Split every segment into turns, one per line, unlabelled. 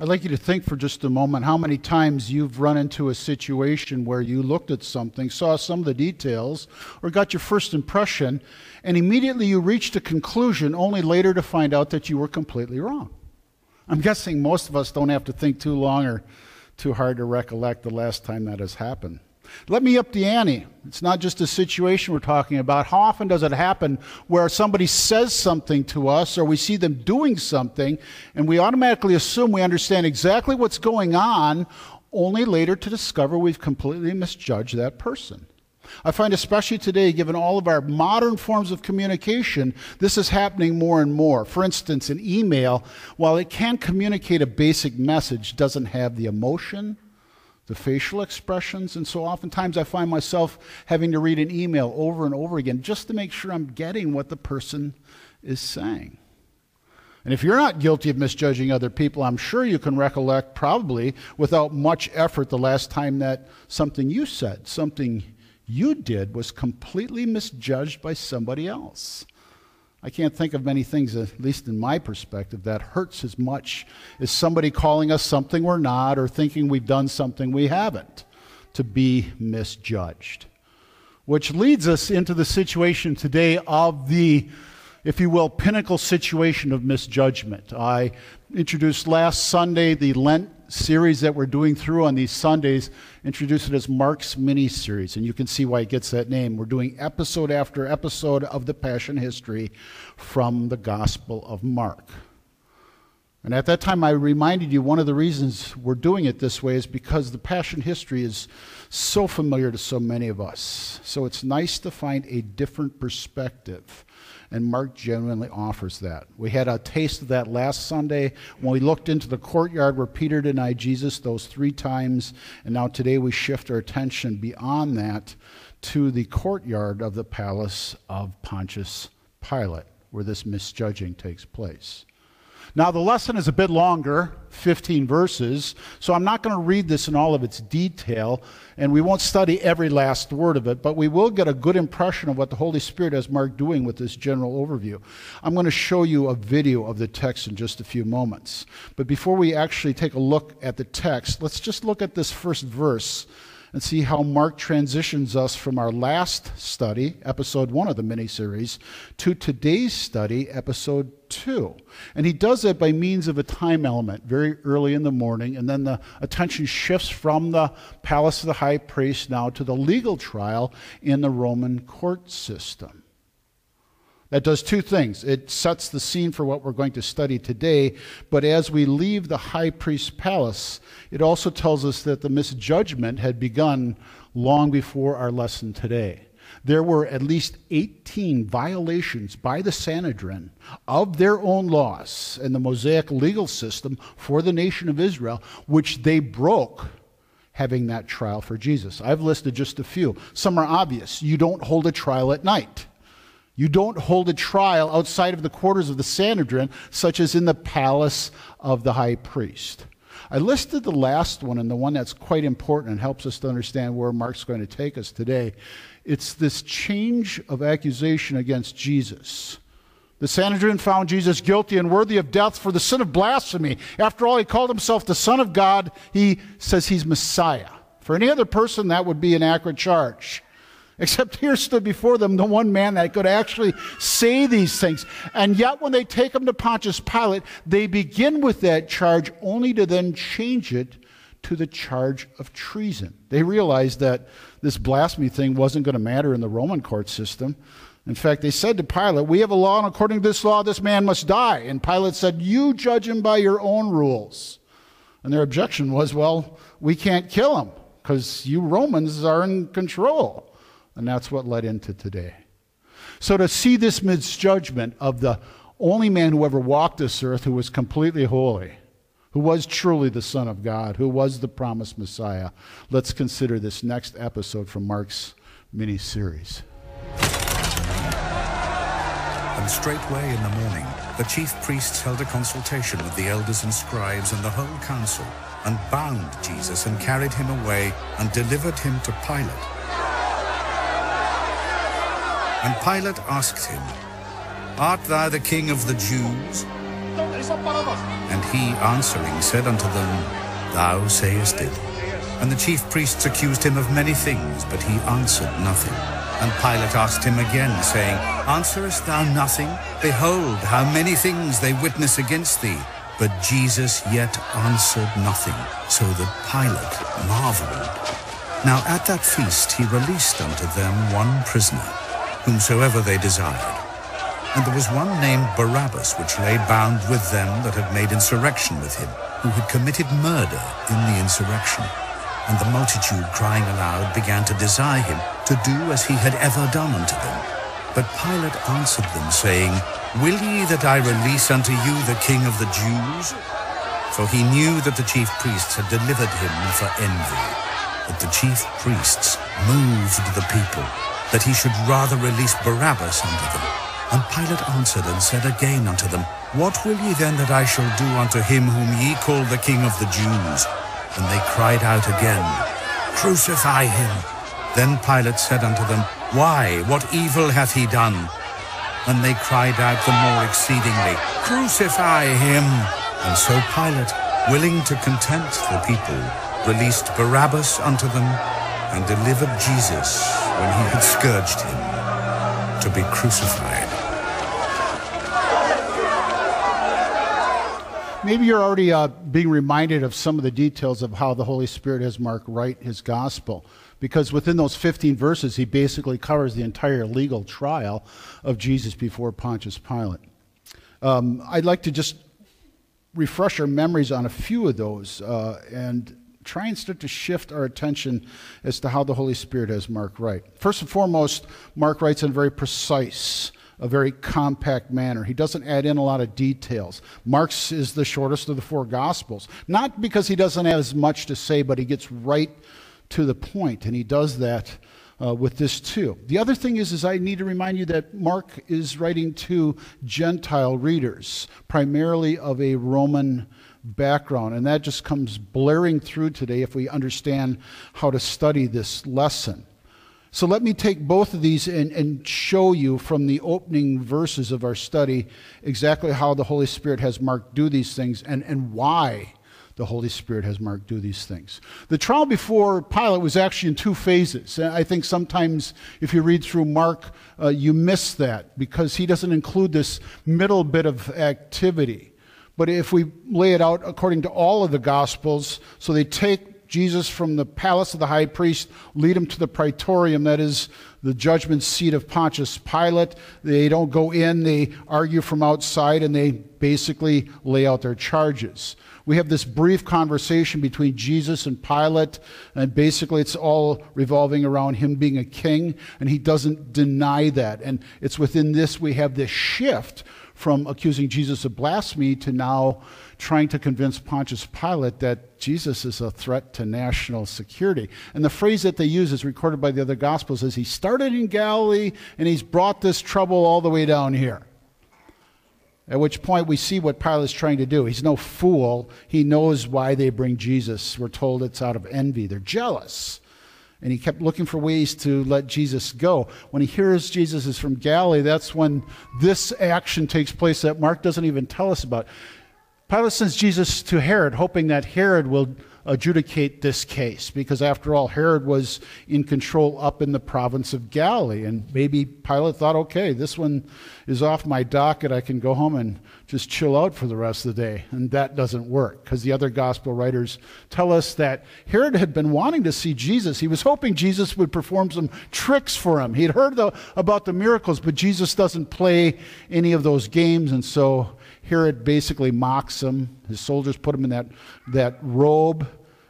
I'd like you to think for just a moment how many times you've run into a situation where you looked at something, saw some of the details, or got your first impression, and immediately you reached a conclusion only later to find out that you were completely wrong. I'm guessing most of us don't have to think too long or too hard to recollect the last time that has happened. Let me up the ante. It's not just a situation we're talking about. How often does it happen where somebody says something to us or we see them doing something and we automatically assume we understand exactly what's going on, only later to discover we've completely misjudged that person? I find, especially today, given all of our modern forms of communication, this is happening more and more. For instance, an email, while it can communicate a basic message, doesn't have the emotion, the facial expressions. And so oftentimes I find myself having to read an email over and over again just to make sure I'm getting what the person is saying. And if you're not guilty of misjudging other people, I'm sure you can recollect, probably without much effort, the last time that something you said, something you did, was completely misjudged by somebody else. I can't think of many things, at least in my perspective, that hurts as much as somebody calling us something we're not or thinking we've done something we haven't, to be misjudged. Which leads us into the situation today of the, if you will, pinnacle situation of misjudgment. I introduced last Sunday the Lent series that we're doing through on these Sundays, introduce it as Mark's mini series, and you can see why it gets that name. We're doing episode after episode of the Passion history from the Gospel of Mark. And at that time, I reminded you one of the reasons we're doing it this way is because the Passion history is so familiar to so many of us. So it's nice to find a different perspective and Mark genuinely offers that. We had a taste of that last Sunday when we looked into the courtyard where Peter denied Jesus those three times, and now today we shift our attention beyond that to the courtyard of the palace of Pontius Pilate, where this misjudging takes place. Now, the lesson is a bit longer, 15 verses, so I'm not going to read this in all of its detail, and we won't study every last word of it, but we will get a good impression of what the Holy Spirit has Mark doing with this general overview. I'm going to show you a video of the text in just a few moments. But before we actually take a look at the text, let's just look at this first verse and see how Mark transitions us from our last study, episode one of the mini series, to today's study, episode two. And he does that by means of a time element very early in the morning, and then the attention shifts from the palace of the high priest now to the legal trial in the Roman court system. That does two things. It sets the scene for what we're going to study today, but as we leave the high priest's palace, it also tells us that the misjudgment had begun long before our lesson today. There were at least 18 violations by the Sanhedrin of their own laws and the Mosaic legal system for the nation of Israel, which they broke having that trial for Jesus. I've listed just a few. Some are obvious. You don't hold a trial at night. You don't hold a trial outside of the quarters of the Sanhedrin, such as in the palace of the high priest. I listed the last one and the one that's quite important and helps us to understand where Mark's going to take us today. It's this change of accusation against Jesus. The Sanhedrin found Jesus guilty and worthy of death for the sin of blasphemy. After all, he called himself the Son of God. He says he's Messiah. For any other person, that would be an accurate charge. Except here stood before them the one man that could actually say these things. And yet, when they take him to Pontius Pilate, they begin with that charge only to then change it to the charge of treason. They realized that this blasphemy thing wasn't going to matter in the Roman court system. In fact, they said to Pilate, We have a law, and according to this law, this man must die. And Pilate said, You judge him by your own rules. And their objection was, Well, we can't kill him because you Romans are in control. And that's what led into today. So to see this misjudgment of the only man who ever walked this earth who was completely holy, who was truly the Son of God, who was the promised Messiah, let's consider this next episode from Mark's mini series.
And straightway in the morning, the chief priests held a consultation with the elders and scribes and the whole council, and bound Jesus and carried him away and delivered him to Pilate. And Pilate asked him, Art thou the king of the Jews? And he answering said unto them, Thou sayest it. And the chief priests accused him of many things, but he answered nothing. And Pilate asked him again, saying, Answerest thou nothing? Behold, how many things they witness against thee. But Jesus yet answered nothing, so that Pilate marveled. Now at that feast he released unto them one prisoner, whomsoever they desired. And there was one named Barabbas, which lay bound with them that had made insurrection with him, who had committed murder in the insurrection. And the multitude, crying aloud, began to desire him to do as he had ever done unto them. But Pilate answered them, saying, Will ye that I release unto you the King of the Jews? For he knew that the chief priests had delivered him for envy. But the chief priests moved the people, that he should rather release Barabbas unto them. And Pilate answered and said again unto them, What will ye then that I shall do unto him whom ye call the King of the Jews? And they cried out again, Crucify him. Then Pilate said unto them, Why, what evil hath he done? And they cried out the more exceedingly, Crucify him. And so Pilate, willing to content the people, released Barabbas unto them, and delivered Jesus, when he had scourged him, to be crucified.
Maybe you're already uh, being reminded of some of the details of how the Holy Spirit has Mark write his gospel. Because within those 15 verses, he basically covers the entire legal trial of Jesus before Pontius Pilate. Um, I'd like to just refresh our memories on a few of those uh, and try and start to shift our attention as to how the Holy Spirit has Mark write. First and foremost, Mark writes in a very precise a very compact manner. He doesn't add in a lot of details. Mark's is the shortest of the four Gospels. Not because he doesn't have as much to say, but he gets right to the point, and he does that uh, with this too. The other thing is, is I need to remind you that Mark is writing to Gentile readers, primarily of a Roman background, and that just comes blaring through today if we understand how to study this lesson. So let me take both of these and, and, show you from the opening verses of our study exactly how the Holy Spirit has Mark do these things and, and why the Holy Spirit has Mark do these things. The trial before Pilate was actually in two phases. I think sometimes if you read through Mark, uh, you miss that because he doesn't include this middle bit of activity. But if we lay it out according to all of the Gospels, so they take Jesus from the palace of the high priest, lead him to the praetorium, that is the judgment seat of Pontius Pilate. They don't go in, they argue from outside, and they basically lay out their charges. We have this brief conversation between Jesus and Pilate, and basically it's all revolving around him being a king, and he doesn't deny that. And it's within this we have this shift from accusing Jesus of blasphemy to now trying to convince Pontius Pilate that Jesus is a threat to national security. And the phrase that they use is recorded by the other Gospels is he started in Galilee and he's brought this trouble all the way down here. At which point we see what Pilate's trying to do. He's no fool. He knows why they bring Jesus. We're told it's out of envy. They're jealous. And he kept looking for ways to let Jesus go. When he hears Jesus is from Galilee, that's when this action takes place that Mark doesn't even tell us about. Pilate sends Jesus to Herod, hoping that Herod will adjudicate this case, because after all, Herod was in control up in the province of Galilee. And maybe Pilate thought, okay, this one is off my docket. I can go home and just chill out for the rest of the day. And that doesn't work, because the other gospel writers tell us that Herod had been wanting to see Jesus. He was hoping Jesus would perform some tricks for him. He'd heard the, about the miracles, but Jesus doesn't play any of those games. And so Herod basically mocks him. His soldiers put him in that, that robe,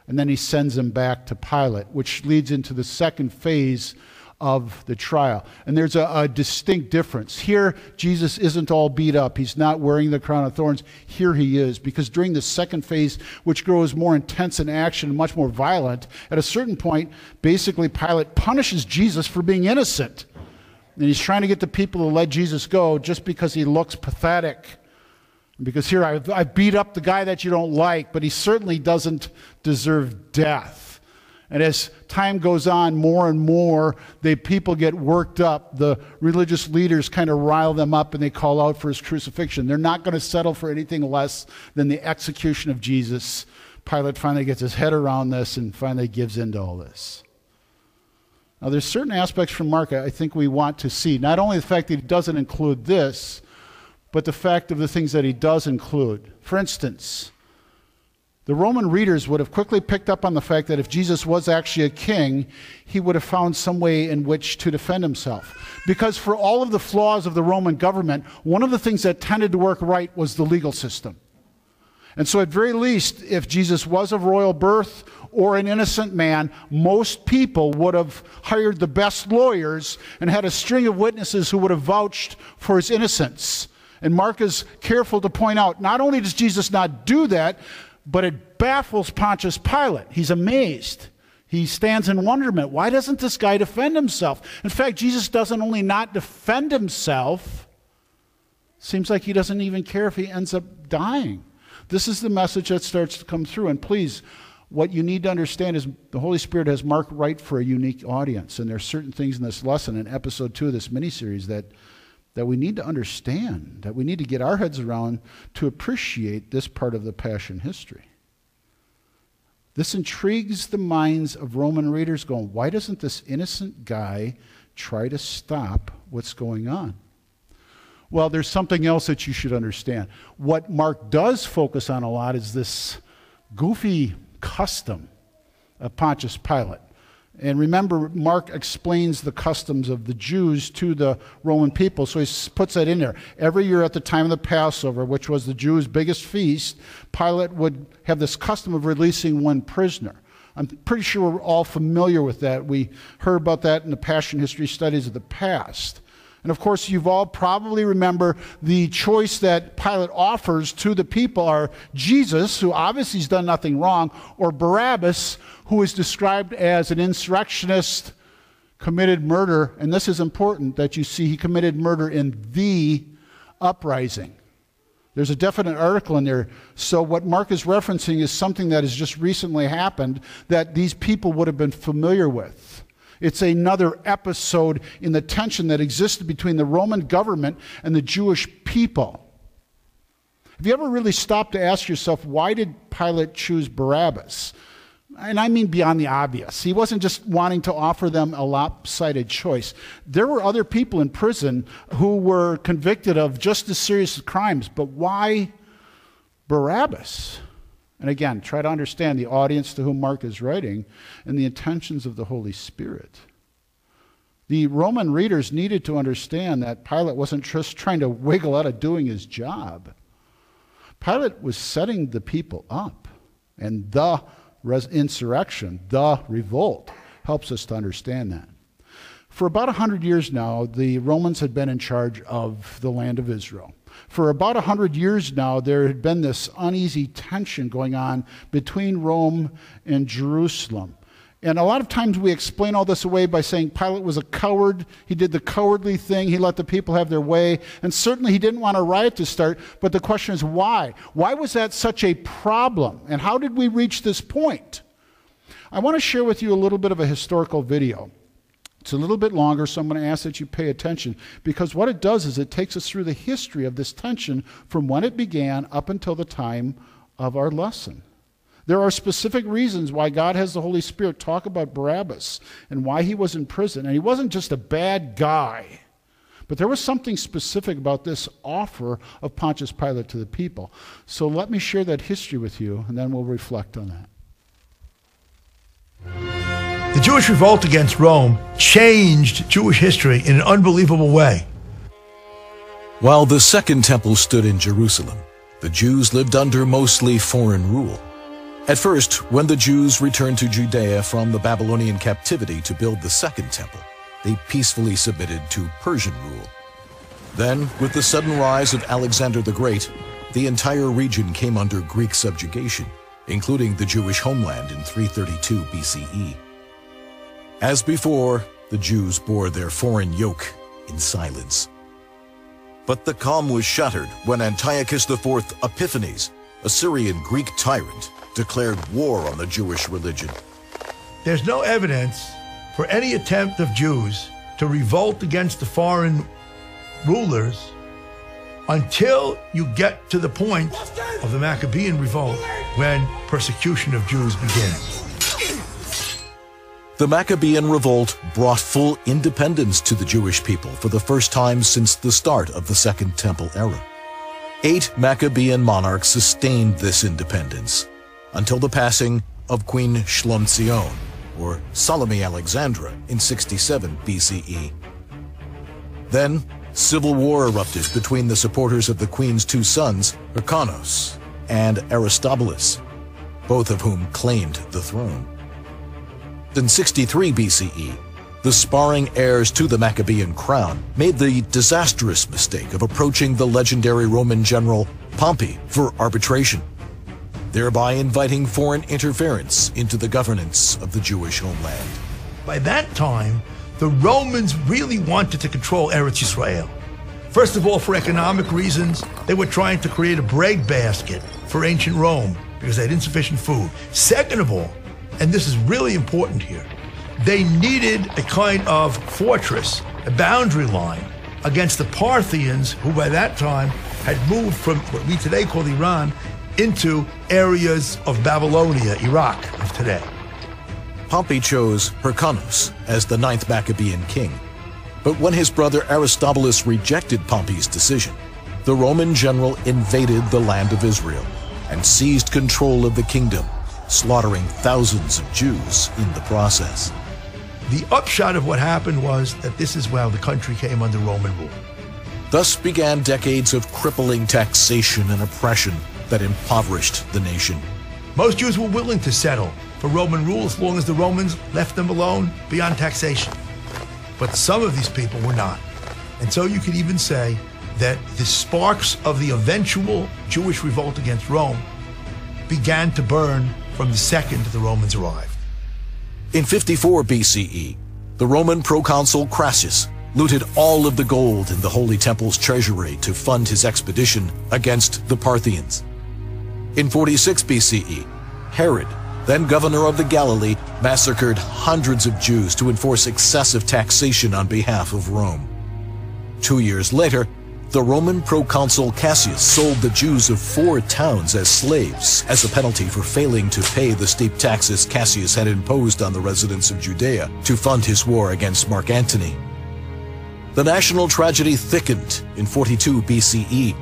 and then he sends him back to Pilate, which leads into the second phase of the trial. And there's a, a, distinct difference. Here, Jesus isn't all beat up. He's not wearing the crown of thorns. Here he is, because during the second phase, which grows more intense in action much more violent, at a certain point, basically Pilate punishes Jesus for being innocent. And he's trying to get the people to let Jesus go just because he looks pathetic. Because here I've, I've beat up the guy that you don't like, but he certainly doesn't deserve death. And as time goes on, more and more, the people get worked up. The religious leaders kind of rile them up and they call out for his crucifixion. They're not going to settle for anything less than the execution of Jesus. Pilate finally gets his head around this and finally gives in to all this. Now, there's certain aspects from Mark I think we want to see. Not only the fact that he doesn't include this, but the fact of the things that he does include. For instance, the Roman readers would have quickly picked up on the fact that if Jesus was actually a king, he would have found some way in which to defend himself. Because for all of the flaws of the Roman government, one of the things that tended to work right was the legal system. And so, at very least, if Jesus was of royal birth or an innocent man, most people would have hired the best lawyers and had a string of witnesses who would have vouched for his innocence. And Mark is careful to point out not only does Jesus not do that, but it baffles Pontius Pilate. He's amazed. He stands in wonderment. Why doesn't this guy defend himself? In fact, Jesus doesn't only not defend himself, seems like he doesn't even care if he ends up dying. This is the message that starts to come through. And please, what you need to understand is the Holy Spirit has Mark write for a unique audience. And there are certain things in this lesson, in episode two of this miniseries, that that we need to understand, that we need to get our heads around to appreciate this part of the Passion history. This intrigues the minds of Roman readers, going, why doesn't this innocent guy try to stop what's going on? Well, there's something else that you should understand. What Mark does focus on a lot is this goofy custom of Pontius Pilate. And remember, Mark explains the customs of the Jews to the Roman people, so he puts that in there. Every year at the time of the Passover, which was the Jews' biggest feast, Pilate would have this custom of releasing one prisoner. I'm pretty sure we're all familiar with that. We heard about that in the Passion History studies of the past. And of course, you've all probably remember the choice that Pilate offers to the people are Jesus, who obviously has done nothing wrong, or Barabbas, who is described as an insurrectionist, committed murder. And this is important that you see he committed murder in the uprising. There's a definite article in there. So, what Mark is referencing is something that has just recently happened that these people would have been familiar with. It's another episode in the tension that existed between the Roman government and the Jewish people. Have you ever really stopped to ask yourself, why did Pilate choose Barabbas? And I mean beyond the obvious. He wasn't just wanting to offer them a lopsided choice. There were other people in prison who were convicted of just as serious crimes, but why Barabbas? And again, try to understand the audience to whom Mark is writing and the intentions of the Holy Spirit. The Roman readers needed to understand that Pilate wasn't just trying to wiggle out of doing his job. Pilate was setting the people up, and the insurrection, the revolt, helps us to understand that. For about 100 years now, the Romans had been in charge of the land of Israel. For about 100 years now, there had been this uneasy tension going on between Rome and Jerusalem. And a lot of times we explain all this away by saying Pilate was a coward. He did the cowardly thing. He let the people have their way. And certainly he didn't want a riot to start. But the question is why? Why was that such a problem? And how did we reach this point? I want to share with you a little bit of a historical video. It's a little bit longer, so I'm going to ask that you pay attention because what it does is it takes us through the history of this tension from when it began up until the time of our lesson. There are specific reasons why God has the Holy Spirit talk about Barabbas and why he was in prison. And he wasn't just a bad guy, but there was something specific about this offer of Pontius Pilate to the people. So let me share that history with you, and then we'll reflect on that.
The Jewish revolt against Rome changed Jewish history in an unbelievable way.
While the Second Temple stood in Jerusalem, the Jews lived under mostly foreign rule. At first, when the Jews returned to Judea from the Babylonian captivity to build the Second Temple, they peacefully submitted to Persian rule. Then, with the sudden rise of Alexander the Great, the entire region came under Greek subjugation, including the Jewish homeland in 332 BCE. As before, the Jews bore their foreign yoke in silence. But the calm was shattered when Antiochus IV Epiphanes, a Syrian Greek tyrant, declared war on the Jewish religion.
there's no evidence for any attempt of Jews to revolt against the foreign rulers until you get to the point of the Maccabean revolt when persecution of Jews begins.
The Maccabean revolt brought full independence to the Jewish people for the first time since the start of the Second Temple era. Eight Maccabean monarchs sustained this independence until the passing of Queen Shlomtzion, or Salome Alexandra, in 67 BCE. Then, civil war erupted between the supporters of the queen's two sons, Hyrcanus and Aristobulus, both of whom claimed the throne. In 63 BCE, the sparring heirs to the Maccabean crown made the disastrous mistake of approaching the legendary Roman general Pompey for arbitration, thereby inviting foreign interference into the governance of the Jewish homeland.
By that time, the Romans really wanted to control Eretz Israel. First of all, for economic reasons, they were trying to create a breadbasket for ancient Rome because they had insufficient food. Second of all, and this is really important here, they needed a kind of fortress, a boundary line against the Parthians, who by that time had moved from what we today call Iran into areas of Babylonia, Iraq of today.
Pompey chose Hyrcanus as the ninth Maccabean king. But when his brother Aristobulus rejected Pompey's decision, the Roman general invaded the land of Israel and seized control of the kingdom, slaughtering thousands of Jews in the process.
The upshot of what happened was that this is how the country came under Roman rule.
Thus began decades of crippling taxation and oppression that impoverished the nation.
Most Jews were willing to settle for Roman rule as long as the Romans left them alone beyond taxation. But some of these people were not. And so you could even say that the sparks of the eventual Jewish revolt against Rome began to burn from the second the Romans arrived.
In 54 BCE, the Roman proconsul Crassus looted all of the gold in the Holy Temple's treasury to fund his expedition against the Parthians. In 46 BCE, Herod, then governor of the Galilee, massacred hundreds of Jews to enforce excessive taxation on behalf of Rome. Two years later, the Roman proconsul Cassius sold the Jews of four towns as slaves as a penalty for failing to pay the steep taxes Cassius had imposed on the residents of Judea to fund his war against Mark Antony. The national tragedy thickened in 42 BCE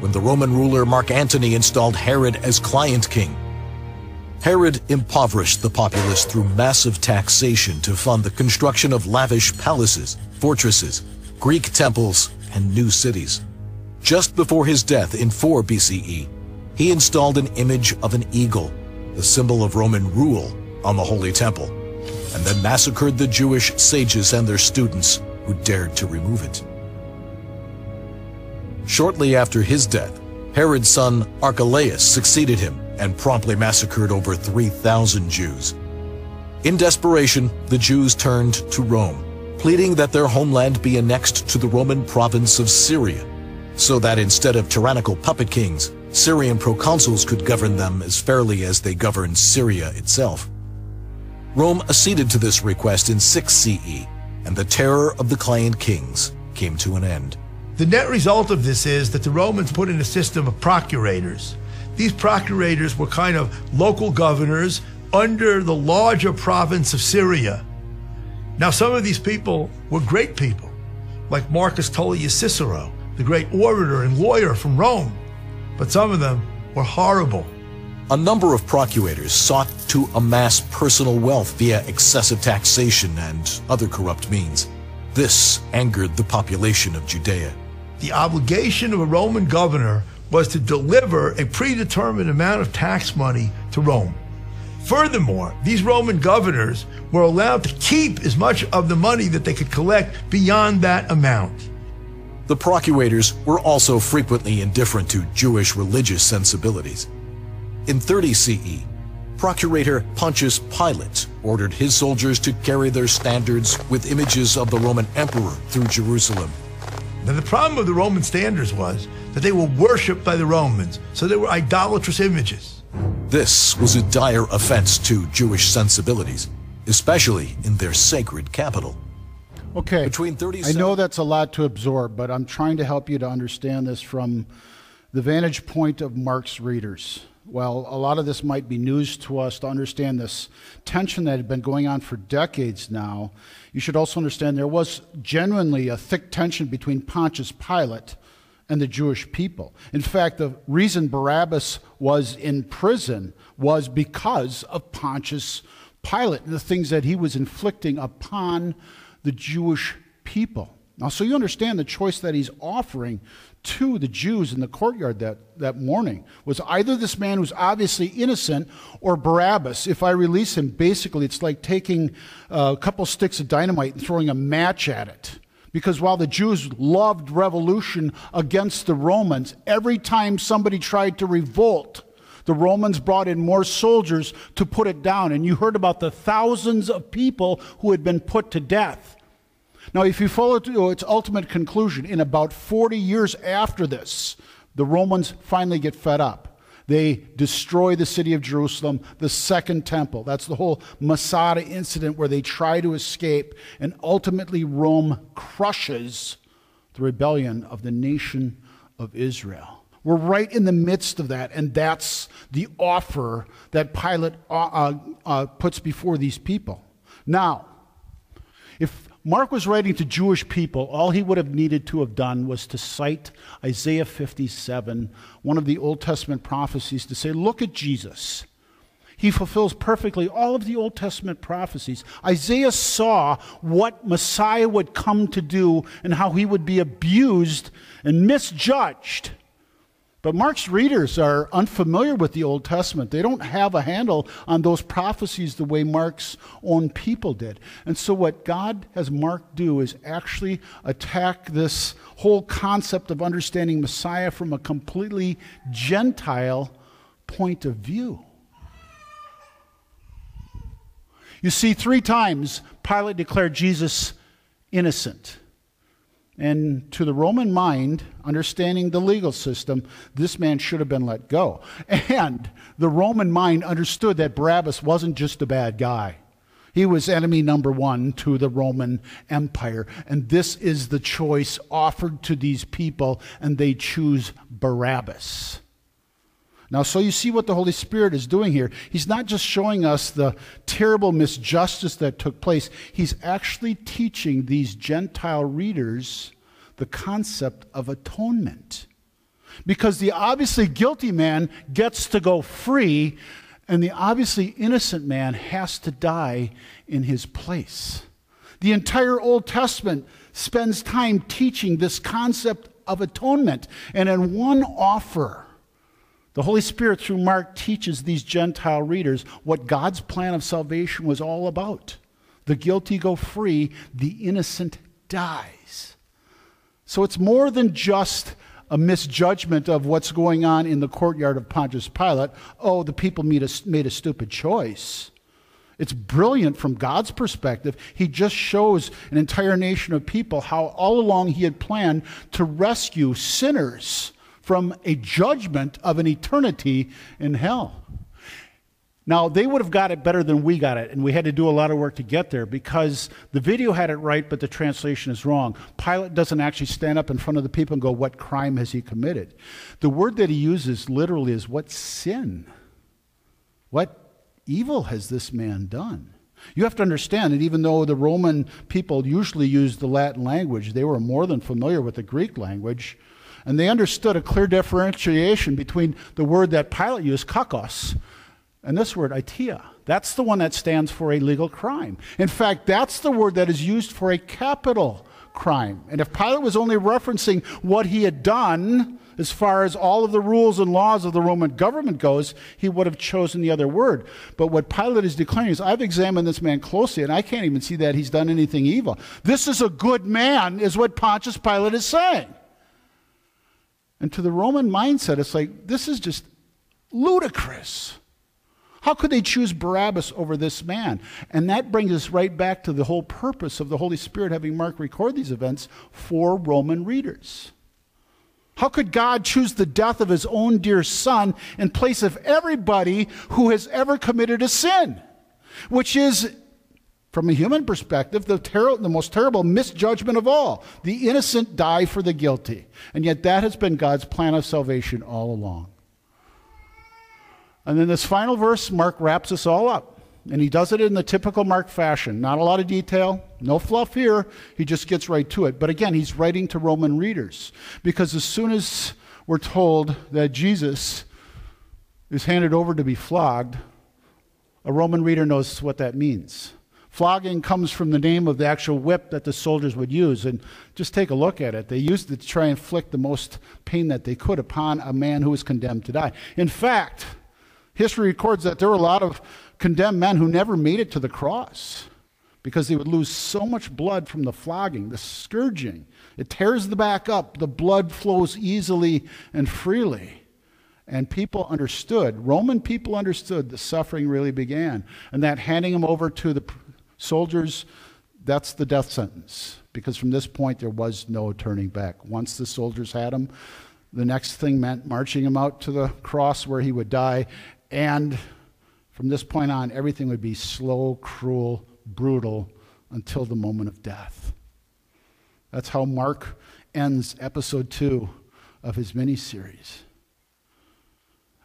when the Roman ruler Mark Antony installed Herod as client king. Herod impoverished the populace through massive taxation to fund the construction of lavish palaces, fortresses, Greek temples, and new cities. Just before his death in 4 BCE, he installed an image of an eagle, the symbol of Roman rule, on the Holy Temple, and then massacred the Jewish sages and their students who dared to remove it. Shortly after his death, Herod's son Archelaus succeeded him and promptly massacred over 3,000 Jews. In desperation, the Jews turned to Rome, pleading that their homeland be annexed to the Roman province of Syria, so that instead of tyrannical puppet kings, Syrian proconsuls could govern them as fairly as they governed Syria itself. Rome acceded to this request in 6 CE, and the terror of the client kings came to an end.
The net result of this is that the Romans put in a system of procurators. These procurators were kind of local governors under the larger province of Syria. Now, some of these people were great people, like Marcus Tullius Cicero, the great orator and lawyer from Rome, but some of them were horrible.
A number of procurators sought to amass personal wealth via excessive taxation and other corrupt means. This angered the population of Judea.
The obligation of a Roman governor was to deliver a predetermined amount of tax money to Rome. Furthermore, these Roman governors were allowed to keep as much of the money that they could collect beyond that amount.
The procurators were also frequently indifferent to Jewish religious sensibilities. In 30 CE, Procurator Pontius Pilate ordered his soldiers to carry their standards with images of the Roman emperor through Jerusalem.
Now, the problem of the Roman standards was that they were worshipped by the Romans, so they were idolatrous images.
This was a dire offense to Jewish sensibilities, especially in their sacred capital.
Okay.
Between
I know that's a lot to absorb, but I'm trying to help you to understand this from the vantage point of Mark's readers. Well, a lot of this might be news to us to understand this tension that had been going on for decades now. You should also understand there was genuinely a thick tension between Pontius Pilate and the Jewish people. In fact, the reason Barabbas was in prison was because of Pontius Pilate and the things that he was inflicting upon the Jewish people. Now, so you understand the choice that he's offering to the Jews in the courtyard that, that morning was either this man who's obviously innocent or Barabbas. If I release him, basically it's like taking a couple sticks of dynamite and throwing a match at it. Because while the Jews loved revolution against the Romans, every time somebody tried to revolt, the Romans brought in more soldiers to put it down. And you heard about the thousands of people who had been put to death. Now, if you follow to its ultimate conclusion, in about 40 years after this, the Romans finally get fed up. They destroy the city of Jerusalem, the second temple. That's the whole Masada incident where they try to escape, and ultimately Rome crushes the rebellion of the nation of Israel. We're right in the midst of that, and that's the offer that Pilate uh, uh, uh, puts before these people. Now, if Mark was writing to Jewish people, all he would have needed to have done was to cite Isaiah 57, one of the Old Testament prophecies, to say, Look at Jesus. He fulfills perfectly all of the Old Testament prophecies. Isaiah saw what Messiah would come to do and how he would be abused and misjudged. But Mark's readers are unfamiliar with the Old Testament. They don't have a handle on those prophecies the way Mark's own people did. And so, what God has Mark do is actually attack this whole concept of understanding Messiah from a completely Gentile point of view. You see, three times Pilate declared Jesus innocent. And to the Roman mind, understanding the legal system, this man should have been let go. And the Roman mind understood that Barabbas wasn't just a bad guy. He was enemy number one to the Roman Empire. And this is the choice offered to these people, and they choose Barabbas. Now, so you see what the Holy Spirit is doing here. He's not just showing us the terrible misjustice that took place, he's actually teaching these Gentile readers the concept of atonement. Because the obviously guilty man gets to go free, and the obviously innocent man has to die in his place. The entire Old Testament spends time teaching this concept of atonement. And in one offer, the Holy Spirit, through Mark, teaches these Gentile readers what God's plan of salvation was all about. The guilty go free, the innocent dies. So it's more than just a misjudgment of what's going on in the courtyard of Pontius Pilate. Oh, the people made a, made a stupid choice. It's brilliant from God's perspective. He just shows an entire nation of people how all along he had planned to rescue sinners from a judgment of an eternity in hell. Now, they would have got it better than we got it, and we had to do a lot of work to get there because the video had it right, but the translation is wrong. Pilate doesn't actually stand up in front of the people and go, What crime has he committed? The word that he uses literally is, What sin? What evil has this man done? You have to understand that even though the Roman people usually used the Latin language, they were more than familiar with the Greek language. And they understood a clear differentiation between the word that Pilate used, kakos, and this word, aitia. That's the one that stands for a legal crime. In fact, that's the word that is used for a capital crime. And if Pilate was only referencing what he had done, as far as all of the rules and laws of the Roman government goes, he would have chosen the other word. But what Pilate is declaring is, I've examined this man closely, and I can't even see that he's done anything evil. This is a good man, is what Pontius Pilate is saying. And to the Roman mindset, it's like, this is just ludicrous. How could they choose Barabbas over this man? And that brings us right back to the whole purpose of the Holy Spirit having Mark record these events for Roman readers. How could God choose the death of his own dear son in place of everybody who has ever committed a sin? Which is From a human perspective, the, ter- the most terrible misjudgment of all. The innocent die for the guilty. And yet, that has been God's plan of salvation all along. And then this final verse, Mark wraps us all up. And he does it in the typical Mark fashion. Not a lot of detail, no fluff here. He just gets right to it. But again, he's writing to Roman readers. Because as soon as we're told that Jesus is handed over to be flogged, a Roman reader knows what that means. Flogging comes from the name of the actual whip that the soldiers would use. And just take a look at it. They used it to try and inflict the most pain that they could upon a man who was condemned to die. In fact, history records that there were a lot of condemned men who never made it to the cross because they would lose so much blood from the flogging, the scourging. It tears the back up, the blood flows easily and freely. And people understood, Roman people understood the suffering really began. And that handing them over to the Soldiers, that's the death sentence because from this point there was no turning back. Once the soldiers had him, the next thing meant marching him out to the cross where he would die. And from this point on, everything would be slow, cruel, brutal until the moment of death. That's how Mark ends episode two of his miniseries.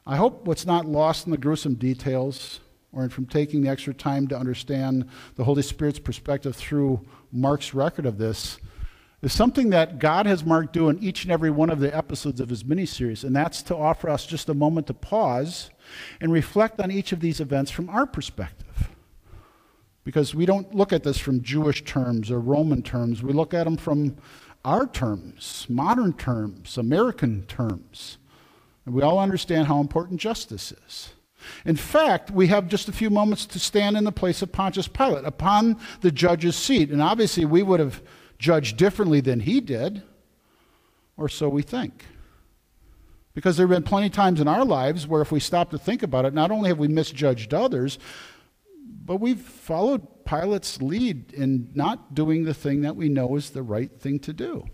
I hope what's not lost in the gruesome details or from taking the extra time to understand the Holy Spirit's perspective through Mark's record of this, is something that God has Mark do in each and every one of the episodes of his miniseries, and that's to offer us just a moment to pause and reflect on each of these events from our perspective. Because we don't look at this from Jewish terms or Roman terms, we look at them from our terms, modern terms, American terms. And we all understand how important justice is. In fact, we have just a few moments to stand in the place of Pontius Pilate upon the judge's seat. And obviously, we would have judged differently than he did, or so we think. Because there have been plenty of times in our lives where, if we stop to think about it, not only have we misjudged others, but we've followed Pilate's lead in not doing the thing that we know is the right thing to do.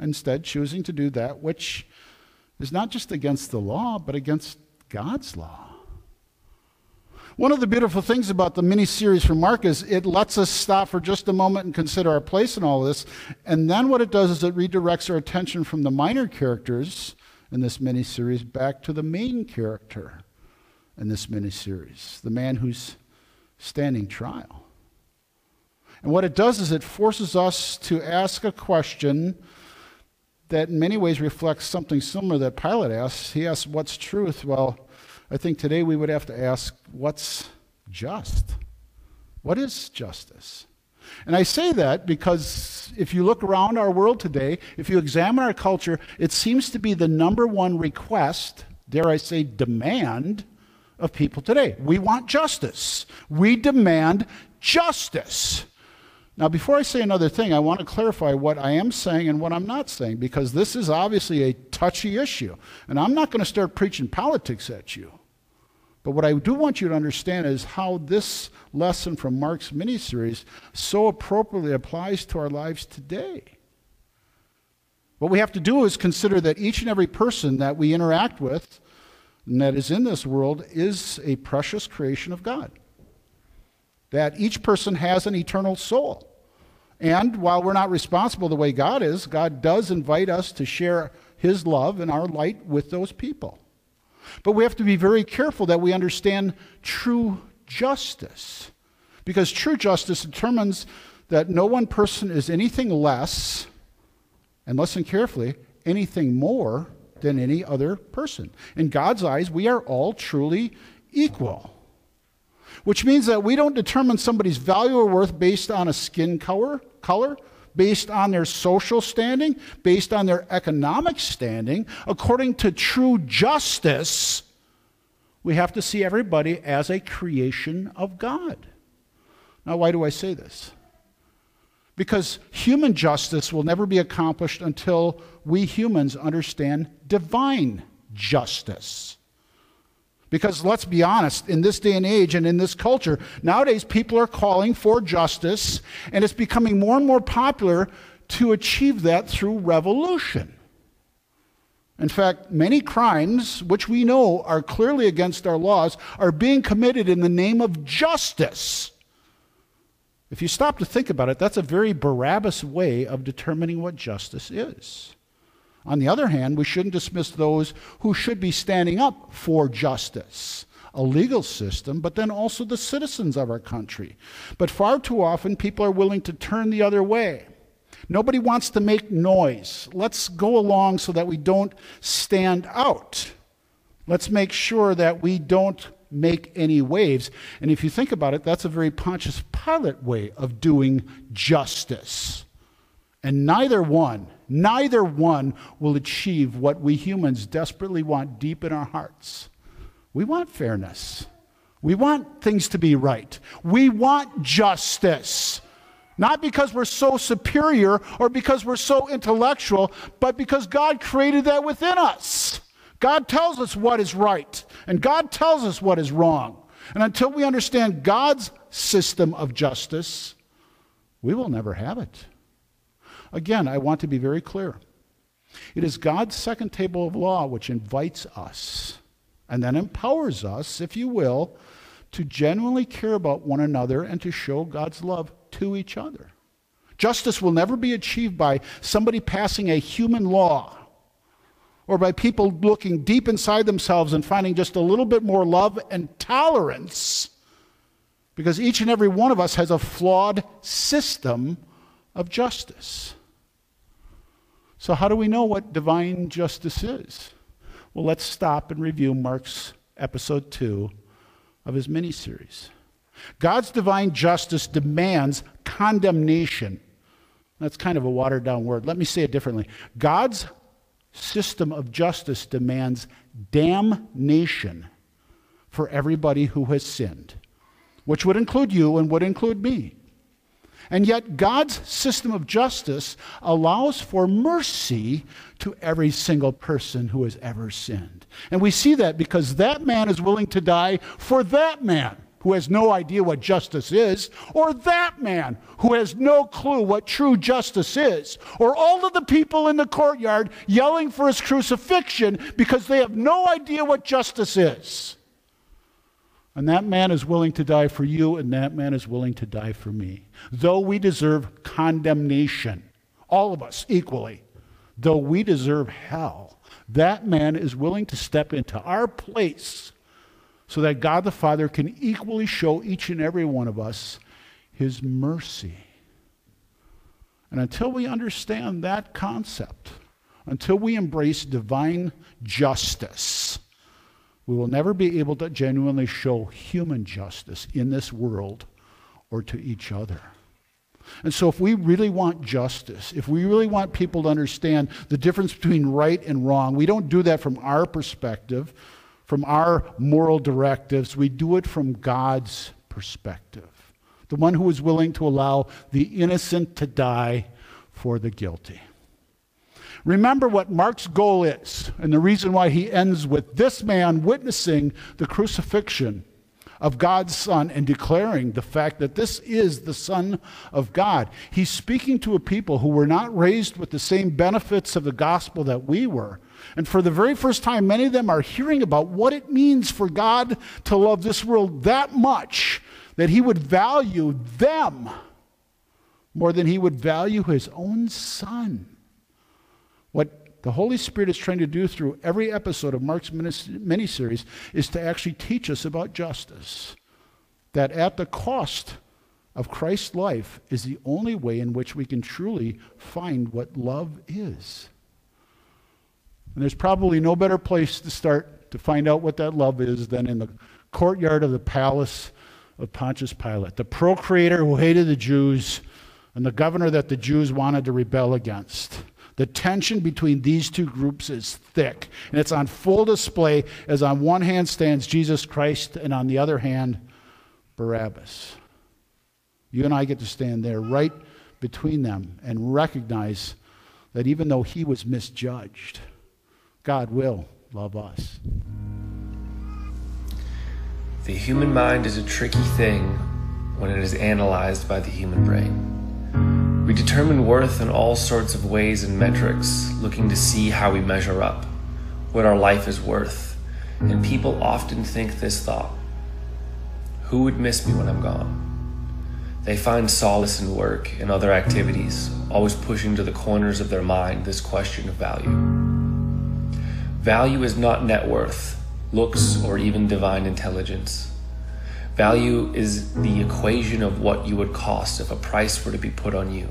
Instead, choosing to do that which is not just against the law, but against God's law. One of the beautiful things about the mini series from Mark is it lets us stop for just a moment and consider our place in all this. And then what it does is it redirects our attention from the minor characters in this mini series back to the main character in this mini series, the man who's standing trial. And what it does is it forces us to ask a question that in many ways reflects something similar that Pilate asks. He asks, What's truth? Well, I think today we would have to ask what's just? What is justice? And I say that because if you look around our world today, if you examine our culture, it seems to be the number one request, dare I say, demand of people today. We want justice. We demand justice. Now, before I say another thing, I want to clarify what I am saying and what I'm not saying because this is obviously a touchy issue. And I'm not going to start preaching politics at you. But what I do want you to understand is how this lesson from Mark's miniseries so appropriately applies to our lives today. What we have to do is consider that each and every person that we interact with and that is in this world is a precious creation of God. That each person has an eternal soul. And while we're not responsible the way God is, God does invite us to share his love and our light with those people. But we have to be very careful that we understand true justice. Because true justice determines that no one person is anything less, and listen carefully, anything more than any other person. In God's eyes, we are all truly equal. Which means that we don't determine somebody's value or worth based on a skin color, color based on their social standing, based on their economic standing, according to true justice, we have to see everybody as a creation of God. Now, why do I say this? Because human justice will never be accomplished until we humans understand divine justice. Because let's be honest, in this day and age and in this culture, nowadays people are calling for justice, and it's becoming more and more popular to achieve that through revolution. In fact, many crimes, which we know are clearly against our laws, are being committed in the name of justice. If you stop to think about it, that's a very Barabbas way of determining what justice is. On the other hand, we shouldn't dismiss those who should be standing up for justice, a legal system, but then also the citizens of our country. But far too often, people are willing to turn the other way. Nobody wants to make noise. Let's go along so that we don't stand out. Let's make sure that we don't make any waves. And if you think about it, that's a very Pontius Pilate way of doing justice. And neither one, neither one will achieve what we humans desperately want deep in our hearts. We want fairness. We want things to be right. We want justice. Not because we're so superior or because we're so intellectual, but because God created that within us. God tells us what is right, and God tells us what is wrong. And until we understand God's system of justice, we will never have it. Again, I want to be very clear. It is God's second table of law which invites us and then empowers us, if you will, to genuinely care about one another and to show God's love to each other. Justice will never be achieved by somebody passing a human law or by people looking deep inside themselves and finding just a little bit more love and tolerance, because each and every one of us has a flawed system of justice. So, how do we know what divine justice is? Well, let's stop and review Mark's episode two of his mini-series. God's divine justice demands condemnation. That's kind of a watered down word. Let me say it differently. God's system of justice demands damnation for everybody who has sinned, which would include you and would include me. And yet, God's system of justice allows for mercy to every single person who has ever sinned. And we see that because that man is willing to die for that man who has no idea what justice is, or that man who has no clue what true justice is, or all of the people in the courtyard yelling for his crucifixion because they have no idea what justice is. And that man is willing to die for you, and that man is willing to die for me. Though we deserve condemnation, all of us equally, though we deserve hell, that man is willing to step into our place so that God the Father can equally show each and every one of us his mercy. And until we understand that concept, until we embrace divine justice, we will never be able to genuinely show human justice in this world or to each other. And so, if we really want justice, if we really want people to understand the difference between right and wrong, we don't do that from our perspective from our moral directives. We do it from God's perspective, the one who is willing to allow the innocent to die for the guilty. Remember what Mark's goal is, and the reason why he ends with this man witnessing the crucifixion of God's Son and declaring the fact that this is the Son of God. He's speaking to a people who were not raised with the same benefits of the gospel that we were. And for the very first time, many of them are hearing about what it means for God to love this world that much that he would value them more than he would value his own son. The Holy Spirit is trying to do through every episode of Mark's miniseries is to actually teach us about justice. That at the cost of Christ's life is the only way in which we can truly find what love is. And there's probably no better place to start to find out what that love is than in the courtyard of the palace of Pontius Pilate, the procurator who hated the Jews and the governor that the Jews wanted to rebel against. The tension between these two groups is thick, and it's on full display as on one hand stands Jesus Christ, and on the other hand, Barabbas. You and I get to stand there right between them and recognize that even though he was misjudged, God will love us.
The human mind is a tricky thing when it is analyzed by the human brain. We determine worth in all sorts of ways and metrics, looking to see how we measure up, what our life is worth. And people often think this thought Who would miss me when I'm gone? They find solace in work and other activities, always pushing to the corners of their mind this question of value. Value is not net worth, looks, or even divine intelligence. Value is the equation of what you would cost if a price were to be put on you.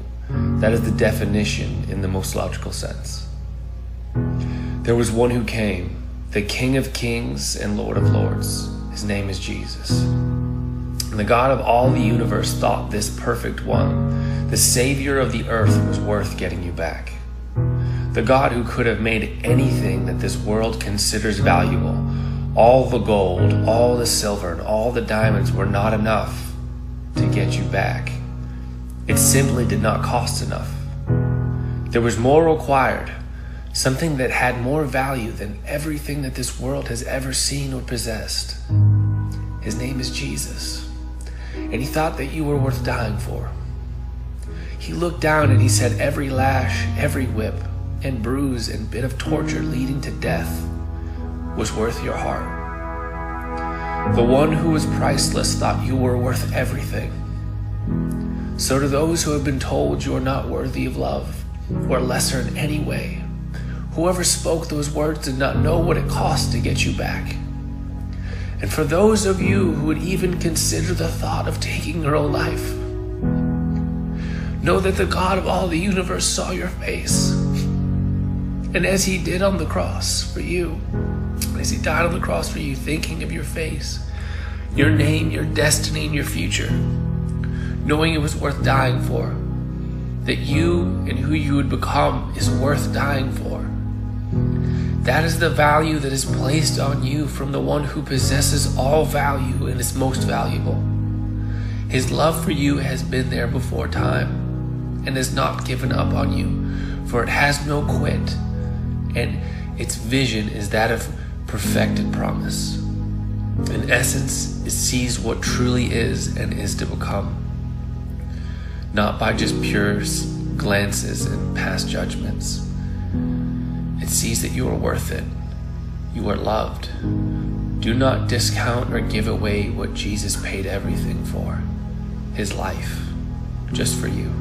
That is the definition in the most logical sense. There was one who came, the King of Kings and Lord of Lords. His name is Jesus. And the God of all the universe thought this perfect one, the Savior of the earth, was worth getting you back. The God who could have made anything that this world considers valuable, all the gold, all the silver, and all the diamonds were not enough to get you back. It simply did not cost enough. There was more required, something that had more value than everything that this world has ever seen or possessed. His name is Jesus and he thought that you were worth dying for. He looked down and he said, Every lash, every whip, and bruise and bit of torture leading to death was worth your heart. The one who was priceless thought you were worth everything. So, to those who have been told you are not worthy of love or lesser in any way, whoever spoke those words did not know what it cost to get you back. And for those of you who would even consider the thought of taking your own life, know that the God of all the universe saw your face. And as he did on the cross for you, as he died on the cross for you, thinking of your face, your name, your destiny, and your future, knowing it was worth dying for, that you and who you would become is worth dying for. That is the value that is placed on you from the one who possesses all value and is most valuable. His love for you has been there before time and has not given up on you, for it has no quit, and its vision is that of perfected promise. In essence, it sees what truly is and is to become, not by just pure glances and past judgments. It sees that you are worth it. You are loved. Do not discount or give away what Jesus paid everything for his life, just for you.